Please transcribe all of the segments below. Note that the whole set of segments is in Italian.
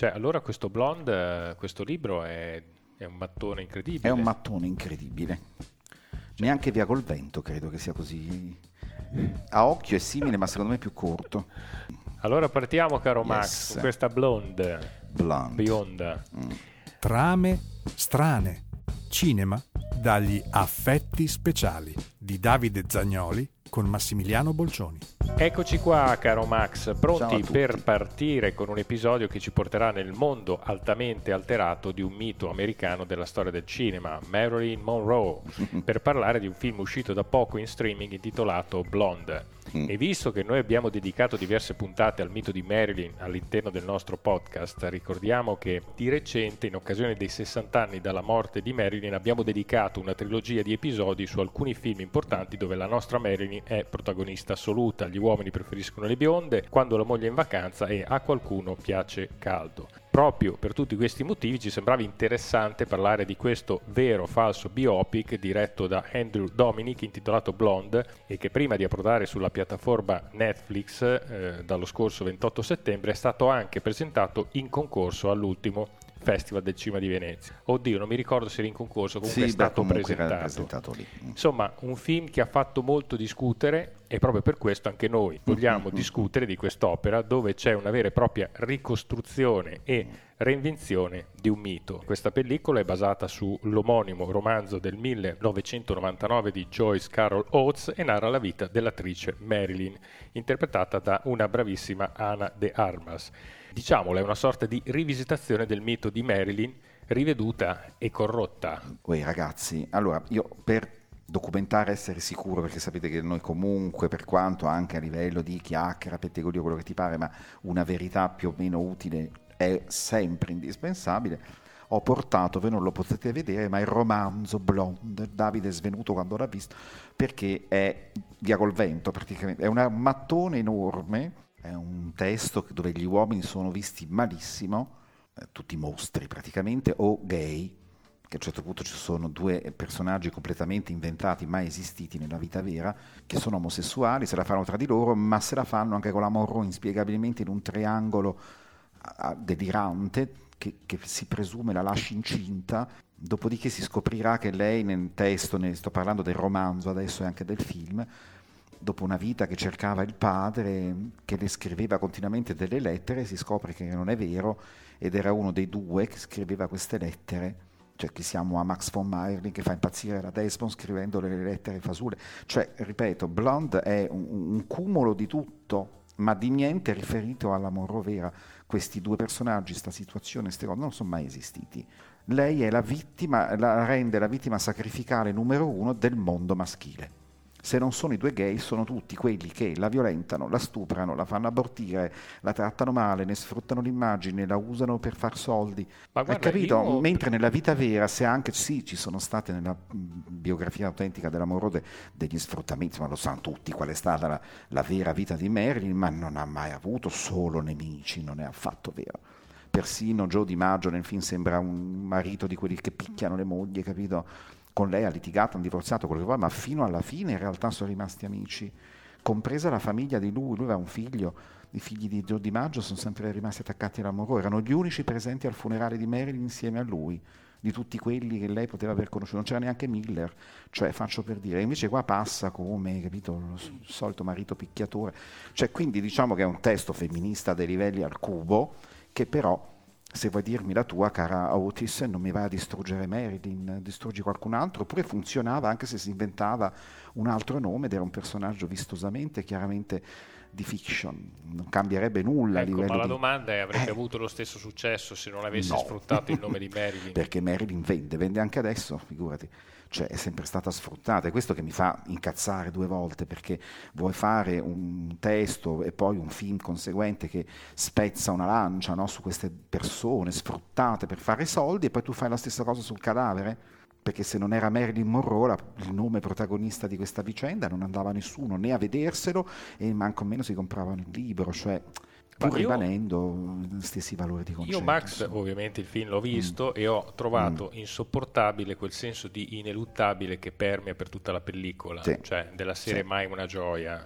Cioè, allora questo Blonde, questo libro è, è un mattone incredibile. È un mattone incredibile. Neanche Via col vento credo che sia così. A occhio è simile, ma secondo me è più corto. Allora partiamo, caro Yes. Max, con questa Blonde, Blonde. bionda. Trame strane. Cinema dagli affetti speciali di Davide Zagnoli con Massimiliano Bolcioni. Eccoci qua, caro Max, pronti per partire con un episodio che ci porterà nel mondo altamente alterato di un mito americano della storia del cinema, Marilyn Monroe, per parlare di un film uscito da poco in streaming intitolato Blonde. Mm. E visto che noi abbiamo dedicato diverse puntate al mito di Marilyn all'interno del nostro podcast, ricordiamo che di recente, in occasione dei 60 anni dalla morte di Marilyn, abbiamo dedicato una trilogia di episodi su alcuni film importanti dove la nostra Marilyn è protagonista assoluta. Gli uomini preferiscono le bionde, quando la moglie è in vacanza e a qualcuno piace caldo. Proprio per tutti questi motivi ci sembrava interessante parlare di questo vero falso biopic diretto da Andrew Dominic intitolato Blonde e che prima di approdare sulla piattaforma Netflix eh, dallo scorso 28 settembre è stato anche presentato in concorso all'ultimo Festival del Cinema di Venezia. Oddio, non mi ricordo se era in concorso, comunque Sì, è stato comunque presentato. presentato lì. Mm. Insomma, un film che ha fatto molto discutere e proprio per questo anche noi vogliamo Mm-hmm. discutere di quest'opera dove c'è una vera e propria ricostruzione e reinvenzione di un mito. Questa pellicola è basata sull'omonimo romanzo del 1999 di Joyce Carol Oates e narra la vita dell'attrice Marilyn, interpretata da una bravissima Ana de Armas. Diciamolo, è una sorta di rivisitazione del mito di Marilyn riveduta e corrotta. Uè, ragazzi, allora io per documentare essere sicuro, perché sapete che noi comunque, per quanto anche a livello di chiacchiera, pettegolio, quello che ti pare, ma una verità più o meno utile è sempre indispensabile, ho portato, voi non lo potete vedere, ma il romanzo Blonde, Davide è svenuto quando l'ha visto, perché è via col vento praticamente, è un mattone enorme, è un testo dove gli uomini sono visti malissimo, eh, tutti mostri praticamente, o gay, che a un certo punto ci sono due personaggi completamente inventati, mai esistiti nella vita vera, che sono omosessuali, se la fanno tra di loro, ma se la fanno anche con la Monroe inspiegabilmente in un triangolo delirante che, che si presume la lasci incinta, dopodiché si scoprirà che lei nel testo, ne sto parlando del romanzo adesso e anche del film, dopo una vita che cercava il padre, che le scriveva continuamente delle lettere, si scopre che non è vero ed era uno dei due che scriveva queste lettere. Cioè, che siamo a Max von Meierling che fa impazzire la Desmond scrivendo le lettere fasule. Cioè, ripeto, Blonde è un, un cumulo di tutto, ma di niente riferito alla Monroe vera. Questi due personaggi, questa situazione, queste cose non sono mai esistiti. Lei è la vittima, la rende la vittima sacrificale numero uno del mondo maschile. Se non sono i due gay, sono tutti quelli che la violentano, la stuprano, la fanno abortire, la trattano male, ne sfruttano l'immagine, la usano per far soldi. Ma Hai guarda, capito? io- Mentre nella vita vera, se anche sì, ci sono state nella biografia autentica della Morode degli sfruttamenti, ma lo sanno tutti qual è stata la, la vera vita di Marilyn, ma non ha mai avuto solo nemici, non è affatto vero. Persino Joe Di Maggio nel film sembra un marito di quelli che picchiano le mogli, capito? Con lei ha litigato, hanno divorziato, quello che vuoi, ma fino alla fine in realtà sono rimasti amici, compresa la famiglia di lui, lui aveva un figlio, i figli di Joe Di Maggio sono sempre rimasti attaccati alla Monroe, erano gli unici presenti al funerale di Marilyn insieme a lui, di tutti quelli che lei poteva aver conosciuto, non c'era neanche Miller, cioè faccio per dire, invece qua passa come, capito, s- solito marito picchiatore, cioè quindi diciamo che è un testo femminista dei livelli al cubo, che però se vuoi dirmi la tua, cara Otis, non mi vai a distruggere Marilyn, distruggi qualcun altro, oppure funzionava anche se si inventava un altro nome ed era un personaggio vistosamente, chiaramente di fiction, non cambierebbe nulla a Ecco, ma la di... domanda è: avrete Eh. avuto lo stesso successo se non avesse No. sfruttato il nome di Marilyn? perché Marilyn vende, vende anche adesso, figurati, cioè è sempre stata sfruttata, è questo che mi fa incazzare due volte, perché vuoi fare un testo e poi un film conseguente che spezza una lancia no, su queste persone sfruttate per fare soldi e poi tu fai la stessa cosa sul cadavere? Perché se non era Marilyn Monroe la- il nome protagonista di questa vicenda non andava nessuno né a vederselo e manco meno si compravano il libro, cioè pur io- rimanendo gli stessi valori di concetto. Io, Max, ovviamente il film l'ho visto e ho trovato insopportabile quel senso di ineluttabile che permea per tutta la pellicola, Sì. cioè della serie Sì. Mai una gioia.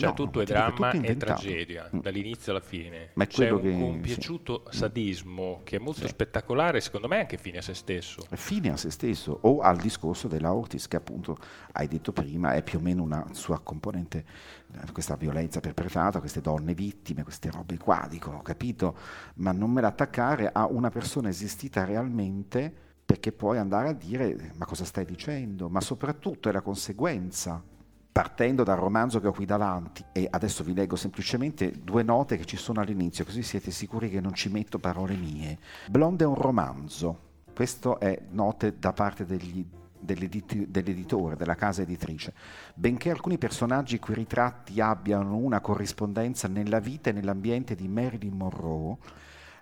Cioè No, tutto è dramma e tragedia, Mm. dall'inizio alla fine. Ma è C'è un che- compiaciuto sì. sadismo che è molto Sì. spettacolare, secondo me anche fine a se stesso. fine a se stesso o al discorso della Ortiz che appunto hai detto prima è più o meno una sua componente eh, questa violenza perpetrata, queste donne vittime, queste robe qua, dico, ho capito, ma non me l'attaccare a una persona esistita realmente perché puoi andare a dire ma cosa stai dicendo, ma soprattutto è la conseguenza partendo dal romanzo che ho qui davanti e adesso vi leggo semplicemente due note che ci sono all'inizio così siete sicuri che non ci metto parole mie. Blonde è un romanzo, questo è note da parte degli- dell'edit- dell'editore, della casa editrice. Benché alcuni personaggi cui ritratti abbiano una corrispondenza nella vita e nell'ambiente di Marilyn Monroe,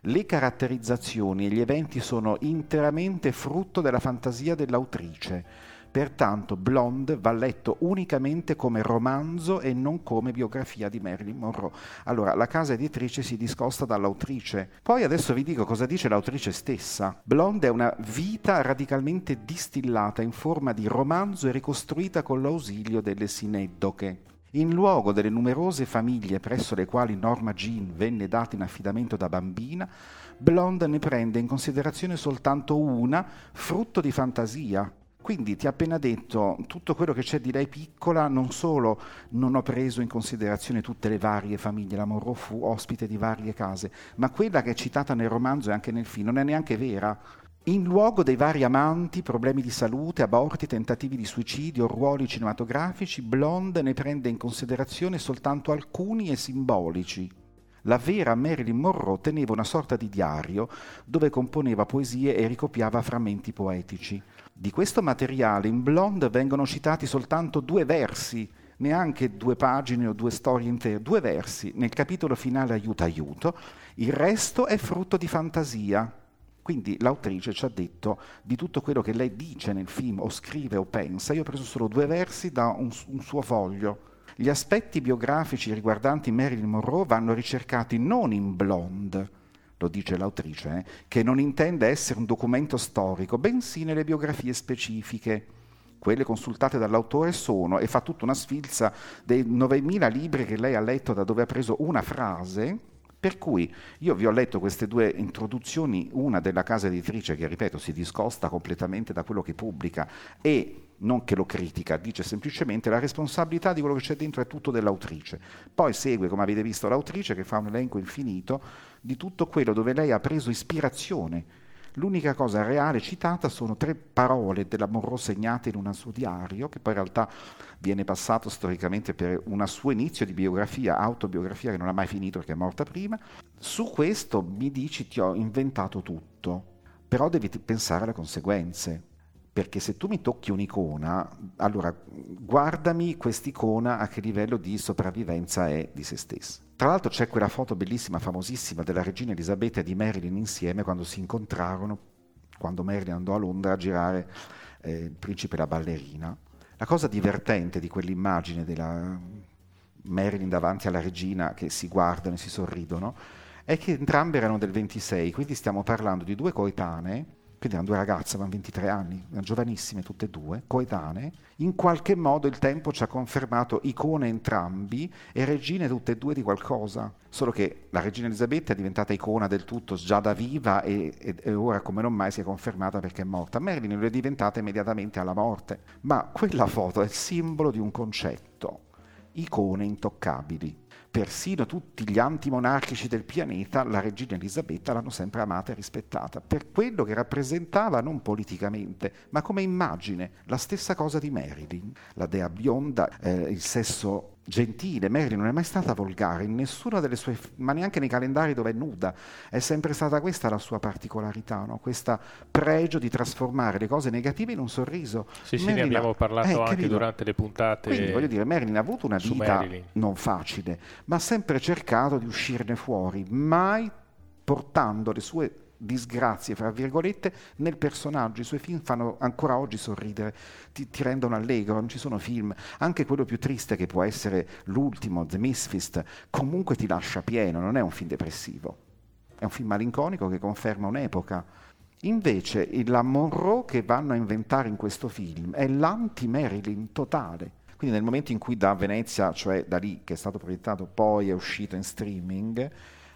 le caratterizzazioni e gli eventi sono interamente frutto della fantasia dell'autrice. Pertanto Blonde va letto unicamente come romanzo e non come biografia di Marilyn Monroe. Allora, la casa editrice si discosta dall'autrice. Poi adesso vi dico cosa dice l'autrice stessa. Blonde è una vita radicalmente distillata in forma di romanzo e ricostruita con l'ausilio delle sineddoche. In luogo delle numerose famiglie presso le quali Norma Jean venne data in affidamento da bambina, Blonde ne prende in considerazione soltanto una, frutto di fantasia. Quindi ti ha appena detto tutto quello che c'è di lei piccola, non solo non ho preso in considerazione tutte le varie famiglie, la Monroe fu ospite di varie case, ma quella che è citata nel romanzo e anche nel film non è neanche vera. In luogo dei vari amanti, problemi di salute, aborti, tentativi di suicidio, ruoli cinematografici, Blonde ne prende in considerazione soltanto alcuni e simbolici. La vera Marilyn Monroe teneva una sorta di diario dove componeva poesie e ricopiava frammenti poetici. Di questo materiale in Blonde vengono citati soltanto due versi, neanche due pagine o due storie intere, due versi. Nel capitolo finale aiuto aiuto, il resto è frutto di fantasia. Quindi l'autrice ci ha detto di tutto quello che lei dice nel film o scrive o pensa, io ho preso solo due versi da un, un suo foglio. Gli aspetti biografici riguardanti Marilyn Monroe vanno ricercati non in Blonde, lo dice l'autrice, eh, che non intende essere un documento storico, bensì nelle biografie specifiche. Quelle consultate dall'autore sono, e fa tutta una sfilza dei 9.000 libri che lei ha letto da dove ha preso una frase, per cui io vi ho letto queste due introduzioni, una della casa editrice che, ripeto, si discosta completamente da quello che pubblica e non che lo critica, dice semplicemente la responsabilità di quello che c'è dentro è tutto dell'autrice. Poi segue, come avete visto, l'autrice che fa un elenco infinito di tutto quello dove lei ha preso ispirazione. L'unica cosa reale citata sono tre parole della segnate in un suo diario, che poi in realtà viene passato storicamente per un suo inizio di biografia, autobiografia che non ha mai finito perché è morta prima. Su questo mi dici ti ho inventato tutto, però devi pensare alle conseguenze. Perché se tu mi tocchi un'icona, allora guardami quest'icona a che livello di sopravvivenza è di se stessa. Tra l'altro c'è quella foto bellissima, famosissima della regina Elisabetta e di Marilyn insieme quando si incontrarono, quando Marilyn andò a Londra a girare eh, Il principe e la ballerina. La cosa divertente di quell'immagine della Marilyn davanti alla regina che si guardano e si sorridono è che entrambe erano del 26, quindi stiamo parlando di due coetanee quindi erano due ragazze, avevano 23 anni, erano giovanissime tutte e due, coetanee, in qualche modo il tempo ci ha confermato icone entrambi e regine tutte e due di qualcosa, solo che la regina Elisabetta è diventata icona del tutto già da viva e, e, e ora come non mai si è confermata perché è morta. Marilyn lo è diventata immediatamente alla morte, ma quella foto è il simbolo di un concetto, icone intoccabili. Persino tutti gli antimonarchici del pianeta la regina Elisabetta l'hanno sempre amata e rispettata, per quello che rappresentava non politicamente, ma come immagine, la stessa cosa di Marilyn, la dea bionda, eh, il sesso gentile. Marilyn non è mai stata volgare in nessuna delle sue, ma neanche nei calendari dove è nuda, è sempre stata questa la sua particolarità, no? questo pregio di trasformare le cose negative in un sorriso. Sì, sì, Marilyn ne abbiamo parlato eh, anche capito? durante le puntate. Quindi voglio dire, Marilyn ha avuto una vita Marilyn. non facile, ma ha sempre cercato di uscirne fuori, mai portando le sue disgrazie, fra virgolette, nel personaggio. I suoi film fanno ancora oggi sorridere, ti, ti rendono allegro, non ci sono film. Anche quello più triste che può essere l'ultimo, The Misfits, comunque ti lascia pieno, non è un film depressivo. È un film malinconico che conferma un'epoca. Invece la Monroe che vanno a inventare in questo film è l'anti-Marilyn totale. Quindi nel momento in cui da Venezia, cioè da lì che è stato proiettato, poi è uscito in streaming,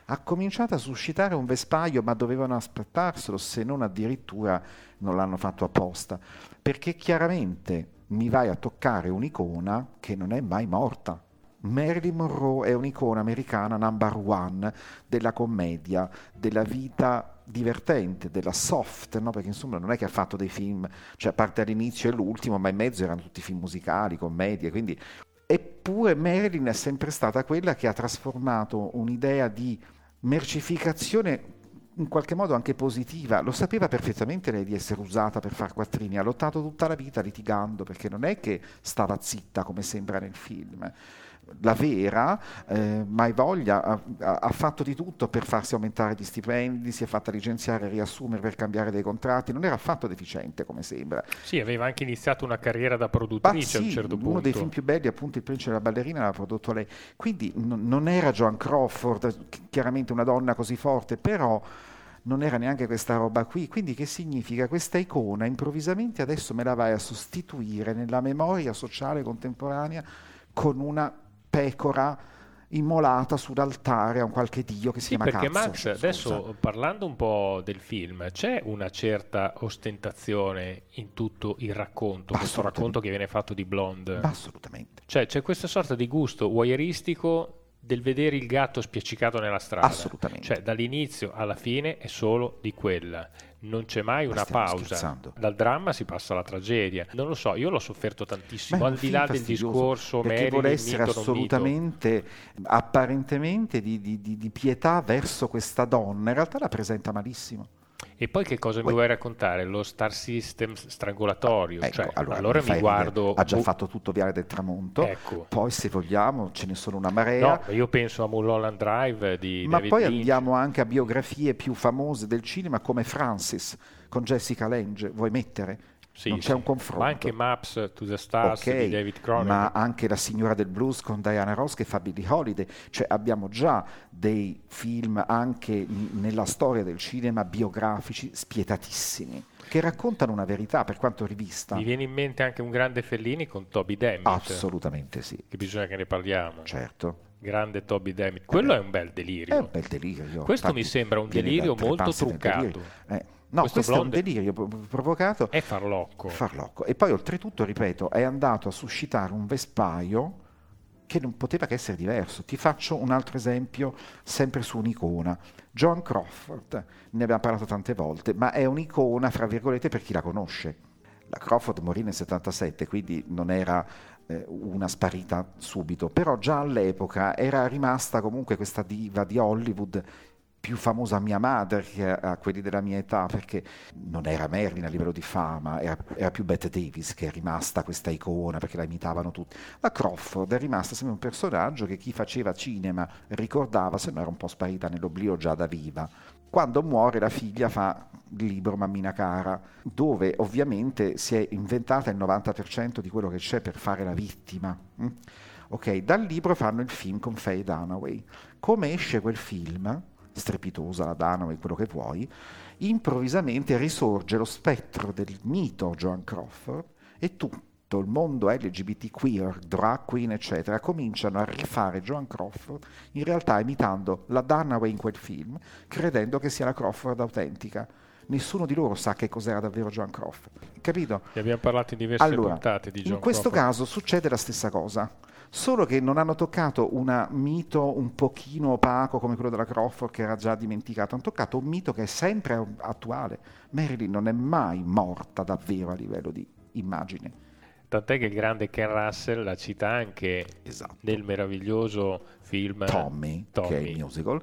ha cominciato a suscitare un vespaio, ma dovevano aspettarselo, se non addirittura non l'hanno fatto apposta, perché chiaramente mi vai a toccare un'icona che non è mai morta. Marilyn Monroe è un'icona americana number one della commedia, della vita divertente, della soft, no? perché insomma non è che ha fatto dei film, cioè a parte all'inizio e l'ultimo, ma in mezzo erano tutti film musicali, commedie, quindi... Eppure Marilyn è sempre stata quella che ha trasformato un'idea di mercificazione in qualche modo anche positiva, lo sapeva perfettamente lei di essere usata per far quattrini, ha lottato tutta la vita litigando perché non è che stava zitta come sembra nel film la vera, eh, mai voglia, ha, ha, fatto di tutto per farsi aumentare gli stipendi, si è fatta licenziare e riassumere per cambiare dei contratti, non era affatto deficiente come sembra. Sì, aveva anche iniziato una carriera da produttrice sì, a un certo uno punto. Uno dei film più belli, appunto Il principe della ballerina, l'ha prodotto lei. Quindi n- non era Joan Crawford, chiaramente una donna così forte, però non era neanche questa roba qui. Quindi che significa? Questa icona improvvisamente adesso me la vai a sostituire nella memoria sociale contemporanea con una pecora immolata sull'altare a un qualche dio che si sì, chiama perché cazzo. Max, adesso parlando un po' del film, c'è una certa ostentazione in tutto il racconto, questo racconto che viene fatto di Blonde. Assolutamente. Cioè c'è questa sorta di gusto voyeuristico del vedere il gatto spiaccicato nella strada. Assolutamente. Cioè dall'inizio alla fine è solo di quella non c'è mai una pausa. Scherzando. Dal dramma si passa alla tragedia. Non lo so, io l'ho sofferto tantissimo, al di là del discorso perché vuole essere assolutamente, apparentemente di, di, di, di pietà verso questa donna, in realtà la presenta malissimo. E poi che cosa Poi, mi vuoi raccontare? Lo star system strangolatorio? Ecco, cioè, allora, allora mi guardo... Ha già fatto tutto Viale del Tramonto, ecco. poi se vogliamo ce ne sono una marea. No, io penso a Mulholland Drive di Ma David poi Lynch. andiamo anche a biografie più famose del cinema come Francis con Jessica Lange, vuoi mettere? Sì, non c'è un confronto. Ma anche Maps to the Stars okay, di David Cronenberg. Ma anche La signora del blues con Diana Ross che fa Billie Holiday. Cioè abbiamo già dei film anche nella storia del cinema biografici spietatissimi che raccontano una verità per quanto rivista. Mi viene in mente anche un grande Fellini con Toby Dammit. Assolutamente sì. Che bisogna che ne parliamo. Certo. Grande Toby Dammit. Quello eh, è un bel delirio. È un bel delirio. Questo Infatti, mi sembra un delirio molto truccato. Eh, no, questo, questo è un delirio provocato. È farlocco. farlocco. E poi oltretutto, ripeto, è andato a suscitare un vespaio che non poteva che essere diverso. Ti faccio un altro esempio, sempre su un'icona. John Crawford, ne abbiamo parlato tante volte, ma è un'icona, fra virgolette, per chi la conosce. La Crawford morì nel 77, quindi non era eh, una sparita subito, però già all'epoca era rimasta comunque questa diva di Hollywood più famosa mia madre che a quelli della mia età, perché non era Merlin a livello di fama, era, era, più Bette Davis che è rimasta questa icona perché la imitavano tutti. La Crawford è rimasta sempre un personaggio che chi faceva cinema ricordava, se non era un po' sparita nell'oblio già da viva. Quando muore la figlia fa il libro Mammina Cara, dove ovviamente si è inventata il 90% di quello che c'è per fare la vittima. Mm? Ok, dal libro fanno il film con Faye Dunaway. Come esce quel film? Strepitosa, la Dunaway, quello che vuoi, improvvisamente risorge lo spettro del mito Joan Crawford e tutto il mondo LGBT queer, drag queen, eccetera, cominciano a rifare Joan Crawford, in realtà imitando la Dunaway in quel film, credendo che sia la Crawford autentica. Nessuno di loro sa che cos'era davvero Joan Crawford. Capito? Ne abbiamo parlato in diverse allora, puntate di Joan In questo Crawford. caso succede la stessa cosa solo che non hanno toccato un mito un pochino opaco come quello della Crawford che era già dimenticato, hanno toccato un mito che è sempre attuale. Marilyn non è mai morta davvero a livello di immagine. Tant'è che il grande Ken Russell la cita anche esatto. nel meraviglioso film Tommy, Tommy. che è il musical,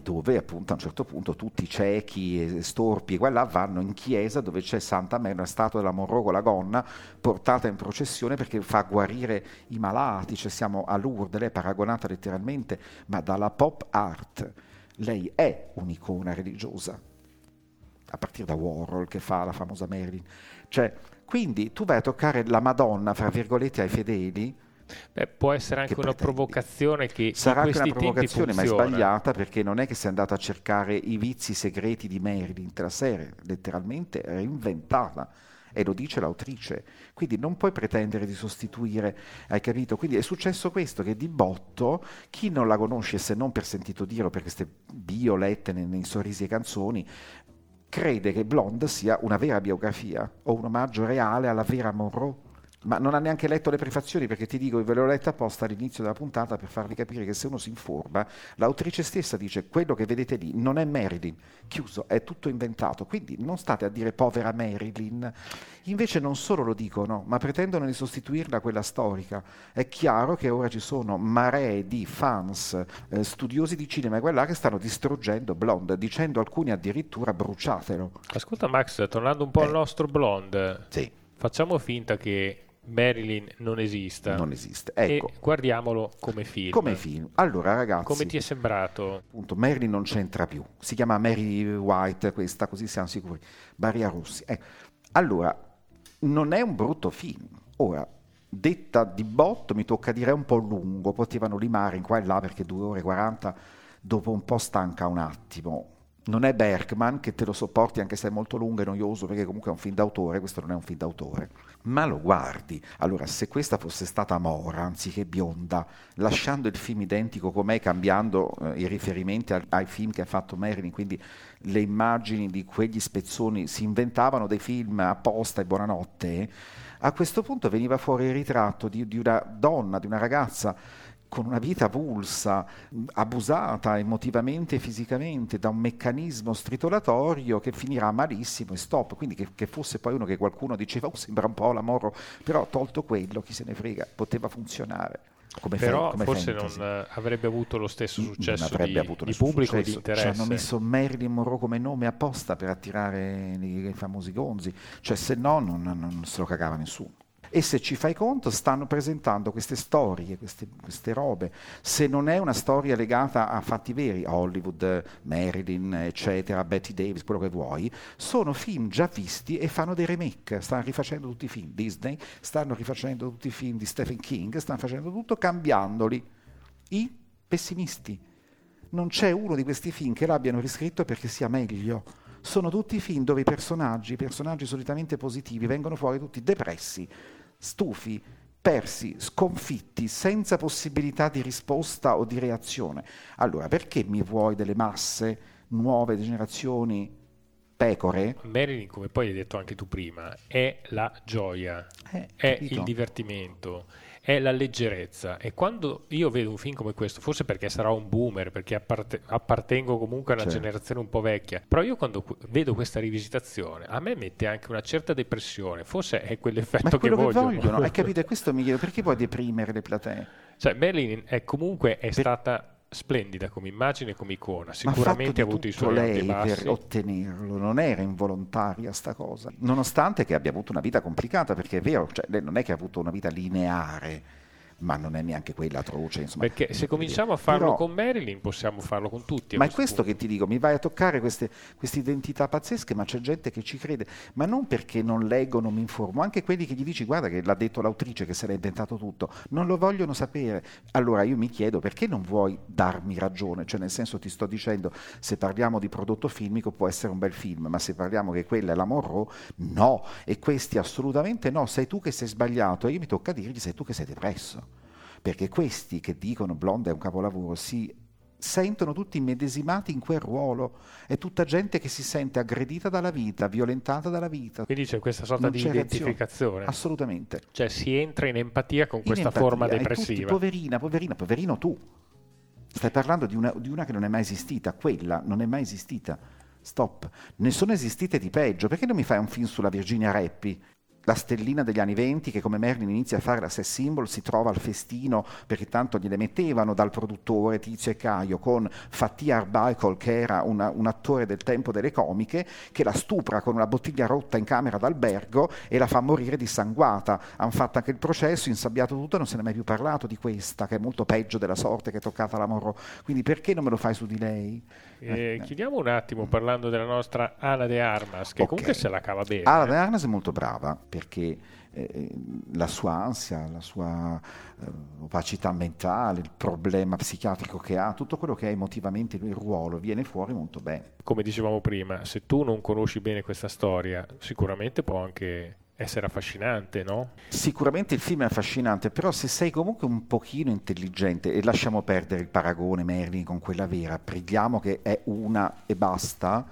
dove appunto a un certo punto tutti ciechi e storpi e qua vanno in chiesa dove c'è Santa Mary, una statua della Monroe la gonna portata in processione perché fa guarire i malati, cioè siamo a Lourdes, lei è paragonata letteralmente, ma dalla pop art lei è un'icona religiosa, a partire da Warhol che fa la famosa Marilyn. Cioè, quindi tu vai a toccare la Madonna, fra virgolette, ai fedeli, Beh, può essere anche che una pretendi. provocazione che Sarà anche una provocazione, ma è sbagliata perché non è che sei andato a cercare i vizi segreti di Marilyn, te la serie letteralmente reinventata. e lo dice l'autrice. Quindi non puoi pretendere di sostituire, hai capito? Quindi è successo questo, che di botto chi non la conosce se non per sentito dire o per queste bio lette nei, nei sorrisi e canzoni, crede che Blonde sia una vera biografia o un omaggio reale alla vera Monroe ma non ha neanche letto le prefazioni perché ti dico, ve l'ho letta apposta all'inizio della puntata per farvi capire che se uno si informa, l'autrice stessa dice quello che vedete lì non è Marilyn, chiuso, è tutto inventato, quindi non state a dire povera Marilyn, invece non solo lo dicono, ma pretendono di sostituirla a quella storica. È chiaro che ora ci sono maree di fans, eh, studiosi di cinema e quella che stanno distruggendo Blonde, dicendo alcuni addirittura bruciatelo. Ascolta Max, tornando un po' eh. al nostro Blonde, sì. facciamo finta che Marilyn non esista. Non esiste. Ecco. E guardiamolo come film. Come film. Allora, ragazzi. Come ti è sembrato? Appunto, Marilyn non c'entra più. Si chiama Mary White, questa, così siamo sicuri. Maria Rossi. Ecco. Allora, non è un brutto film. Ora, detta di botto, mi tocca dire è un po' lungo. Potevano limare in qua e là perché 2 ore e 40 dopo un po' stanca un attimo non è Bergman che te lo sopporti anche se è molto lungo e noioso perché comunque è un film d'autore, questo non è un film d'autore, ma lo guardi. Allora, se questa fosse stata Mora anziché bionda, lasciando il film identico com'è, cambiando eh, i riferimenti ai, ai film che ha fatto Marilyn, quindi le immagini di quegli spezzoni si inventavano dei film apposta e buonanotte, a questo punto veniva fuori il ritratto di, di una donna, di una ragazza con una vita avulsa, abusata emotivamente e fisicamente da un meccanismo stritolatorio che finirà malissimo e stop. Quindi che, che fosse poi uno che qualcuno diceva, oh, sembra un po' la Moro, però tolto quello, chi se ne frega, poteva funzionare. Come però come forse fantasy. non avrebbe avuto lo stesso successo non avrebbe di, avuto di pubblico e di interesse. Ci hanno messo Marilyn Monroe come nome apposta per attirare i, i famosi gonzi, cioè se no non, non se lo cagava nessuno. E se ci fai conto, stanno presentando queste storie, queste, queste robe. Se non è una storia legata a fatti veri, Hollywood, Marilyn, eccetera, Betty Davis, quello che vuoi, sono film già visti e fanno dei remake. Stanno rifacendo tutti i film Disney, stanno rifacendo tutti i film di Stephen King, stanno facendo tutto cambiandoli. I pessimisti. Non c'è uno di questi film che l'abbiano riscritto perché sia meglio sono tutti film dove i personaggi, i personaggi solitamente positivi, vengono fuori tutti depressi, stufi, persi, sconfitti, senza possibilità di risposta o di reazione. Allora, perché mi vuoi delle masse, nuove generazioni, pecore? Marilyn, come poi hai detto anche tu prima, è la gioia, eh, è capito. il divertimento è la leggerezza. E quando io vedo un film come questo, forse perché sarò un boomer, perché apparte- appartengo comunque a una certo. generazione un po' vecchia, però io quando vedo questa rivisitazione, a me mette anche una certa depressione. Forse è quell'effetto Ma è che, che vogliono. vogliono. Hai capito? E questo mi chiedo perché puoi deprimere le platee? Cioè, Merlin è comunque è per... stata splendida come immagine, come icona. Sicuramente ha avuto i suoi lei per ottenerlo, non era involontaria sta cosa. Nonostante che abbia avuto una vita complicata, perché è vero, cioè, lei non è che ha avuto una vita lineare ma non è neanche quella atroce. Insomma. Perché se cominciamo a farlo Però, con Marilyn possiamo farlo con tutti. Ma è questo punto. che ti dico, mi vai a toccare queste, queste, identità pazzesche, ma c'è gente che ci crede, ma non perché non leggo, non mi informo, anche quelli che gli dici guarda che l'ha detto l'autrice che se l'ha inventato tutto, non lo vogliono sapere. Allora io mi chiedo perché non vuoi darmi ragione, cioè nel senso ti sto dicendo se parliamo di prodotto filmico può essere un bel film, ma se parliamo che quella è la Monroe, no, e questi assolutamente no, sei tu che sei sbagliato e io mi tocca dirgli sei tu che sei depresso perché questi che dicono Blonde è un capolavoro si sentono tutti immedesimati in quel ruolo. È tutta gente che si sente aggredita dalla vita, violentata dalla vita. Quindi c'è questa sorta non di identificazione. Reazione. Assolutamente. Cioè si entra in empatia con in questa empatia, forma depressiva. Tutti, poverina, poverina, poverino tu. Stai parlando di una, di una che non è mai esistita, quella non è mai esistita. Stop. Ne sono esistite di peggio. Perché non mi fai un film sulla Virginia Rappi? La stellina degli anni venti che come Merlin inizia a fare la sex symbol si trova al festino perché tanto gliele mettevano dal produttore Tizio e Caio con Fattia Arbuckle che era una, un attore del tempo delle comiche che la stupra con una bottiglia rotta in camera d'albergo e la fa morire dissanguata hanno fatto anche il processo, insabbiato tutto e non se ne è mai più parlato di questa che è molto peggio della sorte che è toccata alla Moro quindi perché non me lo fai su di lei? Eh, chiudiamo un attimo parlando della nostra Ana de Armas che okay. comunque se la cava bene Ana de Armas è molto brava perché eh, la sua ansia, la sua eh, opacità mentale, il problema psichiatrico che ha, tutto quello che è emotivamente il ruolo viene fuori molto bene. Come dicevamo prima, se tu non conosci bene questa storia, sicuramente può anche essere affascinante, no? Sicuramente il film è affascinante, però se sei comunque un pochino intelligente, e lasciamo perdere il paragone Merlin con quella vera, preghiamo che è una e basta,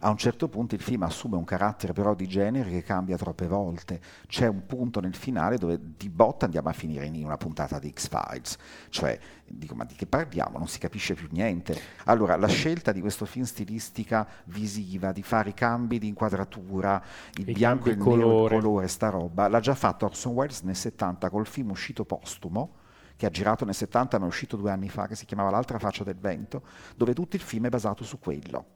a un certo punto il film assume un carattere però di genere che cambia troppe volte. C'è un punto nel finale dove di botta andiamo a finire in una puntata di X-Files, cioè dico ma di che parliamo? Non si capisce più niente. Allora la scelta di questo film stilistica visiva, di fare i cambi di inquadratura, il I bianco e il colore. nero, il colore, sta roba, l'ha già fatto Orson Welles nel 70 col film uscito postumo che ha girato nel 70 ma è uscito due anni fa, che si chiamava L'altra faccia del vento, dove tutto il film è basato su quello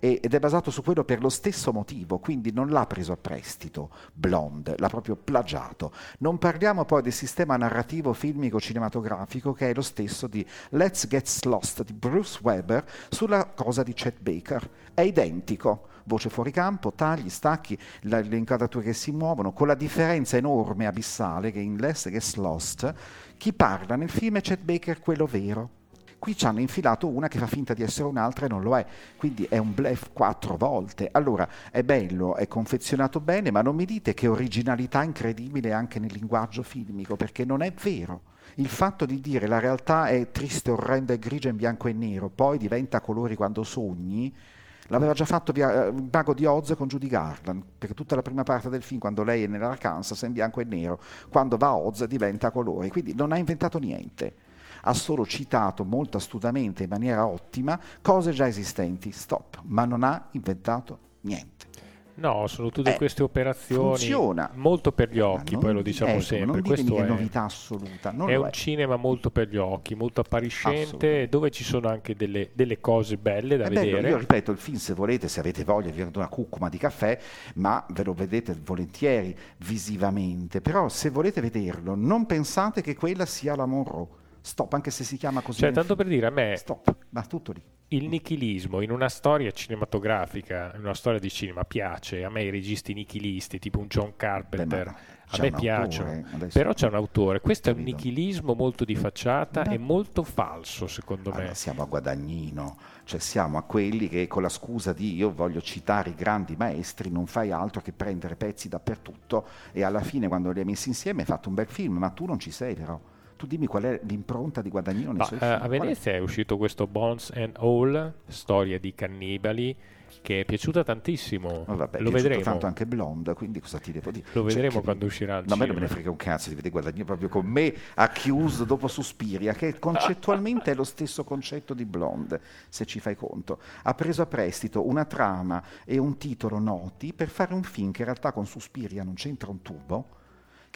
ed è basato su quello per lo stesso motivo, quindi non l'ha preso a prestito Blonde, l'ha proprio plagiato. Non parliamo poi del sistema narrativo filmico cinematografico che è lo stesso di Let's Get Lost di Bruce Weber sulla cosa di Chet Baker, è identico. Voce fuori campo, tagli, stacchi, la, le inquadrature che si muovono, con la differenza enorme, abissale, che in Let's Get Lost chi parla nel film è Chet Baker quello vero, Qui ci hanno infilato una che fa finta di essere un'altra e non lo è, quindi è un bluff quattro volte. Allora è bello, è confezionato bene, ma non mi dite che originalità incredibile anche nel linguaggio filmico, perché non è vero. Il fatto di dire la realtà è triste, orrenda e grigia in bianco e nero, poi diventa colori quando sogni, L'aveva già fatto via, il mago di Oz con Judy Garland, perché tutta la prima parte del film, quando lei è nell'Arkansas, è in bianco e nero, quando va a Oz diventa a colori, quindi non ha inventato niente ha solo citato molto astutamente in maniera ottima cose già esistenti, stop, ma non ha inventato niente. No, sono tutte eh, queste operazioni funziona. molto per gli occhi, poi lo diciamo ecco, sempre. Non Questo è novità assoluta. è un è. cinema molto per gli occhi, molto appariscente, dove ci sono anche delle, delle cose belle da è vedere. Bello. Io ripeto, il film, se volete, se avete voglia, vi do una cuccuma di caffè, ma ve lo vedete volentieri visivamente. Però se volete vederlo, non pensate che quella sia la Monroe Stop, anche se si chiama così. Cioè, tanto per dire, a me... Stop, ma tutto lì. Il nichilismo in una storia cinematografica, in una storia di cinema, piace. A me i registi nichilisti, tipo un John Carpenter, Beh, a me piacciono. Però c'è un autore. Questo è un nichilismo molto di facciata Beh. e molto falso, secondo allora, me. Siamo a Guadagnino, cioè siamo a quelli che con la scusa di io voglio citare i grandi maestri, non fai altro che prendere pezzi dappertutto e alla fine quando li hai messi insieme hai fatto un bel film, ma tu non ci sei però. Tu dimmi qual è l'impronta di Guadagnino Ma, suoi uh, A Venezia è? è? uscito questo Bones and All, storia di cannibali, che è piaciuta tantissimo. Oh, vabbè, lo vedremo. tanto anche Blonde, quindi cosa ti devo dire? Lo cioè, vedremo quando uscirà il no, A me non me ne frega un cazzo di vedere Guadagnino proprio con me a chiuso dopo Suspiria, che concettualmente è lo stesso concetto di Blonde, se ci fai conto. Ha preso a prestito una trama e un titolo noti per fare un film che in realtà con Suspiria non c'entra un tubo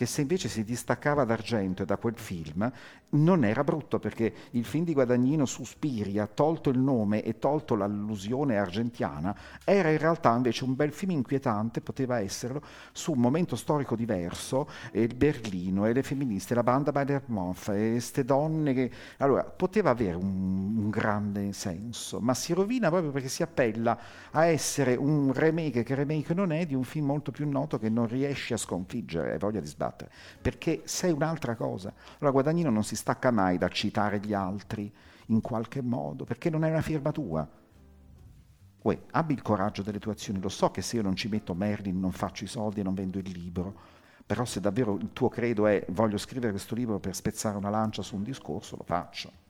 che se invece si distaccava d'argento e da quel film non era brutto perché il film di Guadagnino Suspiria, tolto il nome e tolto l'allusione argentiana, era in realtà invece un bel film inquietante, poteva esserlo, su un momento storico diverso, e il Berlino e le femministe, la banda Bader-Moff e queste donne che... Allora, poteva avere un, un grande senso, ma si rovina proprio perché si appella a essere un remake che remake non è di un film molto più noto che non riesce a sconfiggere, hai voglia di sbattere sbattere, perché sei un'altra cosa. Allora Guadagnino non si stacca mai da citare gli altri in qualche modo, perché non è una firma tua. Uè, abbi il coraggio delle tue azioni, lo so che se io non ci metto Merlin non faccio i soldi e non vendo il libro, però se davvero il tuo credo è voglio scrivere questo libro per spezzare una lancia su un discorso, lo faccio.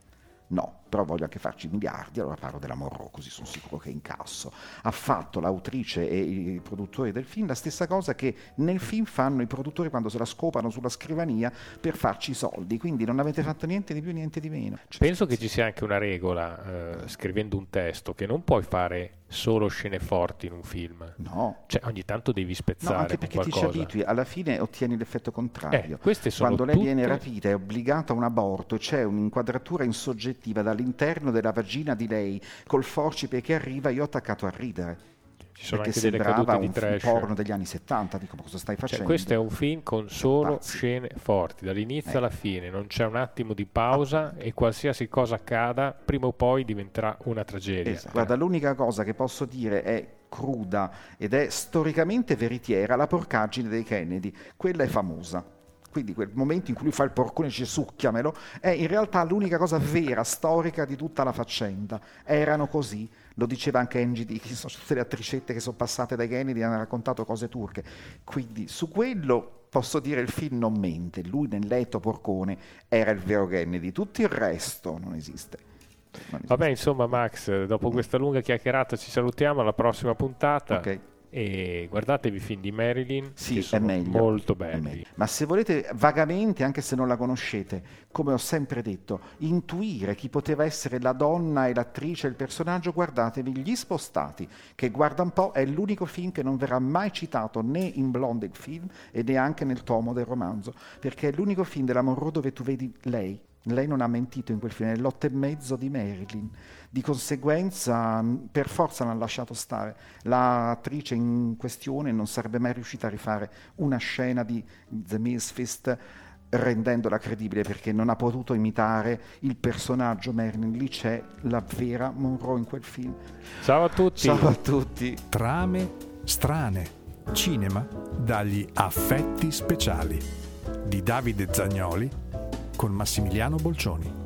No, però voglio anche farci miliardi, allora parlo della Morro, così sono sicuro che incasso. Ha fatto l'autrice e i produttori del film la stessa cosa che nel film fanno i produttori quando se la scopano sulla scrivania per farci i soldi, quindi non avete fatto niente di più, niente di meno. Penso che ci sia anche una regola, eh, scrivendo un testo, che non puoi fare solo scene forti in un film. No. Cioè ogni tanto devi spezzare no, anche perché ti ci abitui, alla fine ottieni l'effetto contrario. Eh, Quando lei tutte... viene rapita è obbligata a un aborto, c'è un'inquadratura insoggettiva all'interno della vagina di lei col forcipe che arriva, io ho attaccato a ridere. Ci sono anche delle cadute di trash. un porno degli anni 70, dico cosa stai cioè, facendo? Cioè, questo è un film con solo scene forti, dall'inizio eh. alla fine, non c'è un attimo di pausa e qualsiasi cosa accada, prima o poi diventerà una tragedia. Esatto. Guarda, l'unica cosa che posso dire è cruda ed è storicamente veritiera la porcaggine dei Kennedy, quella è famosa quindi quel momento in cui lui fa il porcone e dice succhiamelo, è in realtà l'unica cosa vera, storica di tutta la faccenda. Erano così, lo diceva anche Angie Di, che sono tutte le attricette che sono passate dai Kennedy hanno raccontato cose turche. Quindi su quello posso dire il film non mente, lui nel letto porcone era il vero Kennedy, tutto il resto non esiste. Vabbè, insomma, Max, dopo questa lunga chiacchierata ci salutiamo alla prossima puntata. Ok. E guardatevi i film di Marilyn, Sì, è meglio. molto belli. meglio. Ma se volete vagamente, anche se non la conoscete, come ho sempre detto, intuire chi poteva essere la donna e l'attrice il personaggio, guardatevi Gli Spostati, che guarda un po' è l'unico film che non verrà mai citato né in Blonde il film e neanche nel tomo del romanzo, perché è l'unico film della Monroe dove tu vedi lei. Lei non ha mentito in quel film, è l'otto e mezzo di Marilyn. Di conseguenza, mh, per forza l'hanno lasciato stare. L'attrice in questione non sarebbe mai riuscita a rifare una scena di The Misfits rendendola credibile perché non ha potuto imitare il personaggio Marilyn. Lì c'è la vera Monroe in quel film. Ciao a tutti. Ciao a tutti. Trame strane. Cinema dagli affetti speciali di Davide Zagnoli con Massimiliano Bolcioni.